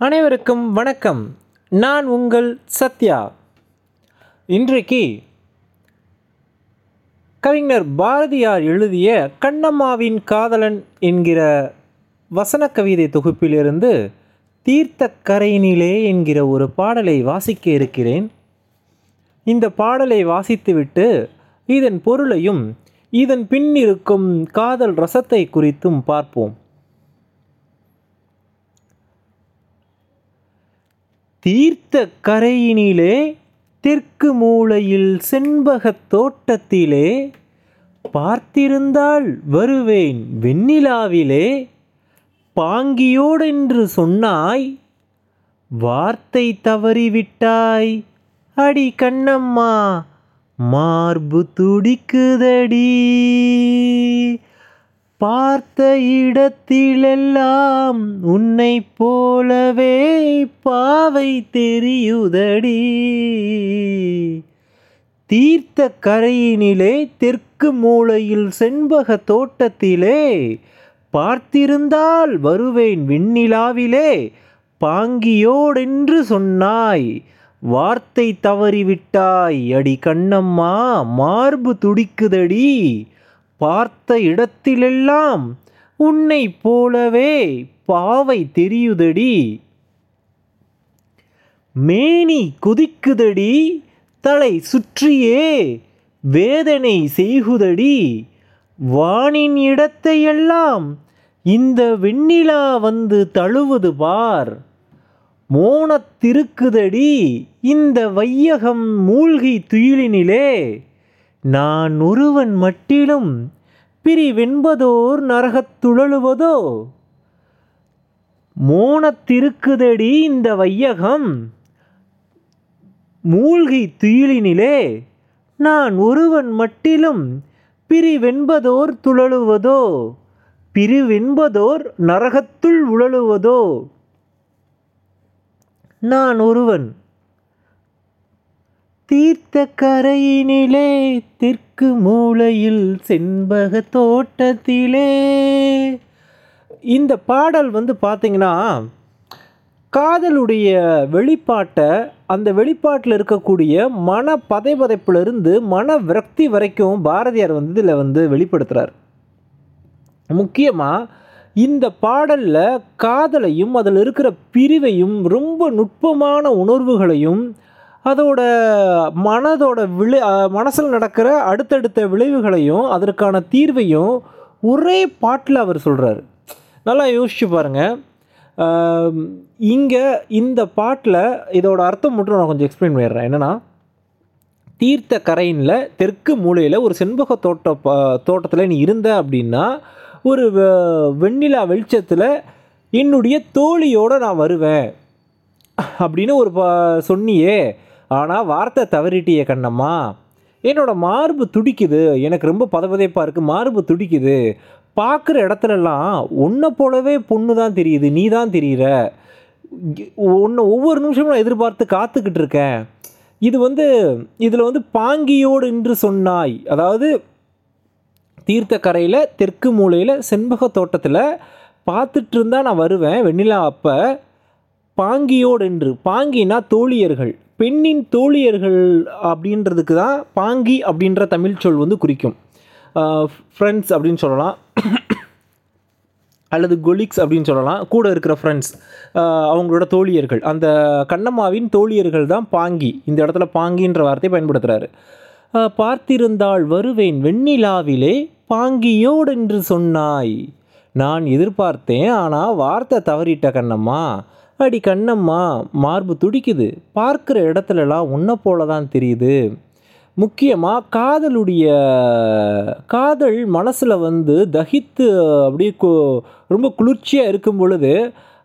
அனைவருக்கும் வணக்கம். நான் உங்கள் சத்யா. இன்றைக்கு கவிஞர் பாரதியார் எழுதிய கண்ணம்மாவின் காதலன் என்கிற வசன கவிதை தொகுப்பிலிருந்து தீர்த்த கரையினிலே என்கிற ஒரு பாடலை வாசிக்க இருக்கிறேன். இந்த பாடலை வாசித்துவிட்டு இதன் பொருளையும் இதன் பின் இருக்கும் காதல் ரசத்தை குறித்தும் பார்ப்போம். தீர்த்த கரையினிலே தெற்கு மூலையில் செண்பகத் தோட்டத்திலே பார்த்திருந்தால் வருவேன் வெண்ணிலாவிலே. பாங்கியோடென்று சொன்னாய் வார்த்தை தவறிவிட்டாய் அடி கண்ணம்மா மார்பு துடிக்குதடி. பார்த்த இடத்திலெல்லாம் உன்னை போலவே பாவை தெரியுதடி. தீர்த்த கரையினிலே தெற்கு மூலையில் செண்பக தோட்டத்திலே பார்த்திருந்தால் வருவேன் விண்ணிலாவிலே பாங்கியோடென்று சொன்னாய் வார்த்தை தவறிவிட்டாய் அடி கண்ணம்மா மார்பு துடிக்குதடி. பார்த்த இடத்திலெல்லாம் உன்னை போலவே பாவை தெரியுதடி. மேனி குதிக்குதடி தலை சுற்றியே வேதனை செய்குதடி. வானின் இடத்தையெல்லாம் இந்த வெண்ணிலா வந்து தழுவது பார். மோனத்திருக்குதடி இந்த வையகம் மூழ்கி துயிலினிலே நான் ஒருவன் மட்டிலும் பிரிவென்பதோர் நரகத்துழலுவதோ மோனத்திருக்குதடி இந்த வையகம். மூழ்கி துயிலினிலே நான் ஒருவன் மட்டிலும் பிரிவென்பதோர் துழலுவதோ? பிரிவென்பதோர் நரகத்துள் உழலுவதோ? நான் ஒருவன் தீர்த்த கரையினிலே தெற்கு மூலையில் செண்பக தோட்டத்திலே. இந்த பாடல் வந்து பார்த்திங்கன்னா காதலுடைய வெளிப்பாட்டை அந்த வெளிப்பாட்டில் இருக்கக்கூடிய மன பதைபதைப்பிலிருந்து மன விரக்தி வரைக்கும் பாரதியார் வந்து இதில் வந்து வெளிப்படுத்துகிறார் முக்கியமாக இந்த பாடலில் காதலையும் அதில் இருக்கிற பிரிவையும் ரொம்ப நுட்பமான உணர்வுகளையும் அதோட மனதோட விளை மனசில் நடக்கிற அடுத்தடுத்த விளைவுகளையும் அதற்கான தீர்வையும் ஒரே பாட்டில் அவர் சொல்கிறார் நல்லா யோசிச்சு பாருங்கள் இங்கே இந்த பாட்டில் இதோட அர்த்தம் மட்டும் நான் கொஞ்சம் எக்ஸ்பிளைன் பண்ணிடுறேன். என்னென்னா தீர்த்த கரையினில் தெற்கு மூலையில் ஒரு செண்பக தோட்ட தோட்டத்தில் நீ இருந்த அப்படின்னா ஒரு வெண்ணிலா வெளிச்சத்தில் என்னுடைய தோழியோடு நான் வருவேன் அப்படின்னு ஒரு ப சொன்னியே. ஆனால் வார்த்தை தவறிட்டிய கண்ணம்மா. என்னோடய மார்பு துடிக்குது. எனக்கு ரொம்ப பதபதைப்பாக இருக்குது மார்பு துடிக்குது. பார்க்குற இடத்துலலாம் உன்னை போலவே பொண்ணு தான் தெரியுது. நீ தான் தெரிகிற ஒன்று ஒவ்வொரு நிமிஷமும் நான் எதிர்பார்த்து காத்துக்கிட்டு இருக்கேன். இது வந்து இதில் வந்து பாங்கியோடு என்று சொன்னாய். அதாவது தீர்த்த கரையில் தெற்கு மூலையில் செண்பக தோட்டத்தில் பார்த்துட்டு இருந்தால் நான் வருவேன். வெண்ணிலா அப்போ பாங்கியோடு என்று பாங்கினா தோழியர்கள். பெண்ணின் தோழியர்கள் அப்படின்றதுக்கு தான் பாங்கி அப்படின்ற தமிழ் சொல் வந்து குறிக்கும். ஃப்ரெண்ட்ஸ் அப்படின்னு சொல்லலாம். அல்லது கொலிக்ஸ் அப்படின்னு சொல்லலாம். கூட இருக்கிற ஃப்ரெண்ட்ஸ் அவங்களோட தோழியர்கள். அந்த கண்ணம்மாவின் தோழியர்கள் தான் பாங்கி. இந்த இடத்துல பாங்கின்ற வார்த்தையை பயன்படுத்துகிறாரு பார்த்திருந்தால் வருவேன் வெண்ணிலாவிலே பாங்கியோடு என்று சொன்னாய். நான் எதிர்பார்த்தேன் ஆனால் வார்த்தை தவறிட்ட கண்ணம்மா. அடி கண்ணம்மா மார்பு துடிக்குது. பார்க்குற இடத்துலலாம் உன்னை போல தான் தெரியுது. முக்கியமாக காதலுடைய காதல் மனசில் வந்து தகித்து அப்படியே கு ரொம்ப குளிர்ச்சியாக இருக்கும் பொழுது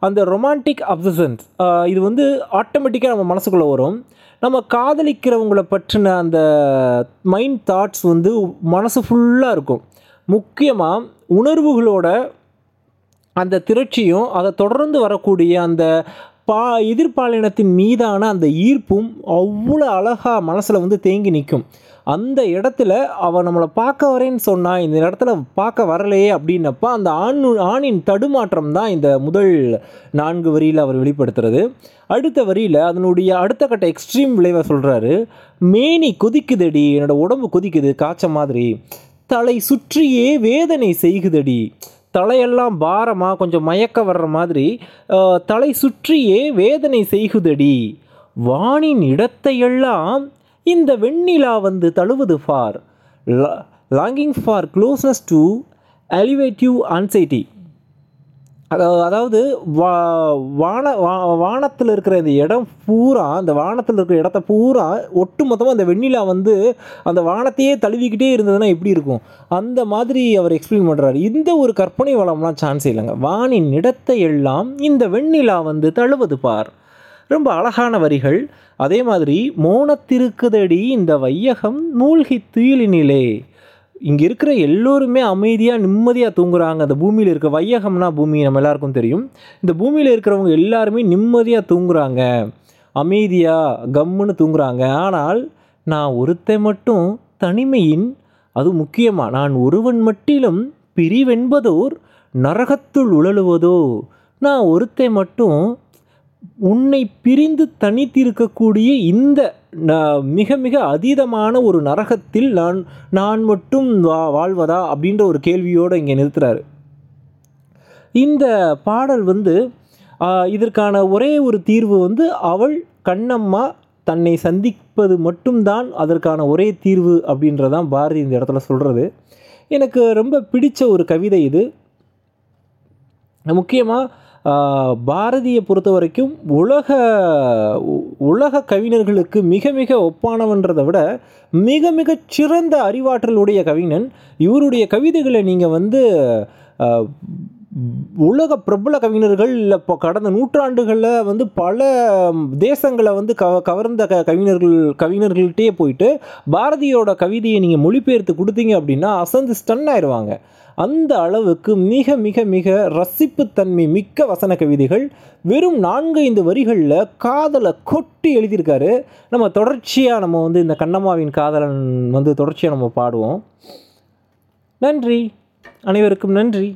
அந்த ரொமான்டிக் அப்சசன்ஸ் இது வந்து ஆட்டோமேட்டிக்காக நம்ம மனசுக்குள்ளே வரும். நம்ம காதலிக்கிறவங்களை பற்றின அந்த மைண்ட் தாட்ஸ் வந்து மனசு ஃபுல்லாக இருக்கும். முக்கியமாக உணர்வுகளோட அந்த திரட்சியும் அதை தொடர்ந்து வரக்கூடிய அந்த பா எதிர்பாலினத்தின் மீதான அந்த ஈர்ப்பும் அவ்வளோ அழகாக மனசில் வந்து தேங்கி நிற்கும். அந்த இடத்துல அவன் நம்மளை பார்க்க வரேன்னு சொன்னால் இந்த இடத்துல பார்க்க வரலையே அப்படின்னப்ப அந்த ஆண் ஆணின் தடுமாற்றம் தான் இந்த முதல் நான்கு வரியில் அவர் வெளிப்படுத்துறது. அடுத்த வரியில் அதனுடைய அடுத்த கட்ட எக்ஸ்ட்ரீம் விளைவை சொல்கிறாரு மேனி கொதிக்குதடி என்னோட உடம்பு கொதிக்குது காய்ச்ச மாதிரி. தலை சுற்றியே வேதனை செய்குதடி. தலையெல்லாம் பாரமாக கொஞ்சம் மயக்க வர்ற மாதிரி தலை சுற்றியே வேதனை செய்குதடி. வானின் இடத்தையெல்லாம் இந்த வெண்ணிலா வந்து தழுவது for longing for closeness to alleviative anxiety அதாவது அதாவது வா வான வா வானத்தில் இருக்கிற இந்த இடம் பூரா அந்த வானத்தில் இருக்கிற இடத்த பூரா ஒட்டு மொத்தமாக அந்த வெண்ணிலா வந்து அந்த வானத்தையே தழுவிக்கிட்டே இருந்ததுன்னா எப்படி இருக்கும்? அந்த மாதிரி அவர் எக்ஸ்பிளைன் பண்ணுறாரு இந்த ஒரு கற்பனை வளம்லாம் சான்ஸ் இல்லைங்க. வானின் இடத்தை எல்லாம் இந்த வெண்ணிலா வந்து தழுவது பார். ரொம்ப அழகான வரிகள். அதே மாதிரி மோனத்திருக்குதடி இந்த வையகம் மூழ்கி தீலினிலே இங்கே இருக்கிற எல்லோருமே அமைதியாக நிம்மதியாக தூங்குறாங்க. அந்த பூமியில் இருக்க வையகம்னா பூமி நம்ம எல்லாருக்கும் தெரியும். இந்த பூமியில் இருக்கிறவங்க எல்லாருமே நிம்மதியாக தூங்குறாங்க. அமைதியாக கம்முன்னு தூங்குறாங்க. ஆனால் நான் ஒருத்தன் மட்டும் தனிமையின் அது முக்கியமாக நான் ஒருவன் மட்டிலும் பிரிவென்பதோர் நரகத்துள் உழலுவதோ? நான் ஒருத்தன் மட்டும் உன்னை பிரிந்து தனித்திருக்கக்கூடிய இந்த மிக மிக அதீதமான ஒரு நரகத்தில் நான் நான் மட்டும் வா வாழ்வதா அப்படின்ற ஒரு கேள்வியோடு இங்கே நிறுத்துறாரு. இந்த பாடல் வந்து இதற்கான ஒரே ஒரு தீர்வு வந்து அவள் கண்ணம்மா தன்னை சந்திப்பது மட்டும்தான் அதற்கான ஒரே தீர்வு அப்படின்றதான் பாரதி இந்த இடத்துல சொல்கிறது எனக்கு ரொம்ப பிடிச்ச ஒரு கவிதை இது. முக்கியமாக பாரதியை பொறுத்த வரைக்கும் உலக உ- உலக கவிஞர்களுக்கு மிக மிக ஒப்பானவன்றதை விட மிக மிக சிறந்த அறிவாற்றலுடைய கவிஞன். இவருடைய கவிதைகளை நீங்கள் வந்து உலக பிரபல கவிஞர்கள் இல்லை இப்போ கடந்த நூற்றாண்டுகளில் வந்து பல தேசங்களை வந்து க கவர்ந்த க கவிஞர்கள் கவிஞர்கள்ட்டே போயிட்டு பாரதியோட கவிதையை நீங்கள் மொழிபெயர்த்து கொடுத்தீங்க அப்படின்னா அசந்து ஸ்டன் ஆயிடுவாங்க அந்த அளவுக்கு மிக மிக மிக ரசிப்புத்தன்மை மிக்க வசன கவிதைகள் வெறும் நான்கு ஐந்து வரிகளில் காதலை கொட்டி எழுதியிருக்காரு. நம்ம தொடர்ச்சியாக நம்ம வந்து இந்த கண்ணம்மாவின் காதலன் வந்து தொடர்ச்சியாக நம்ம பாடுவோம். நன்றி. அனைவருக்கும் நன்றி.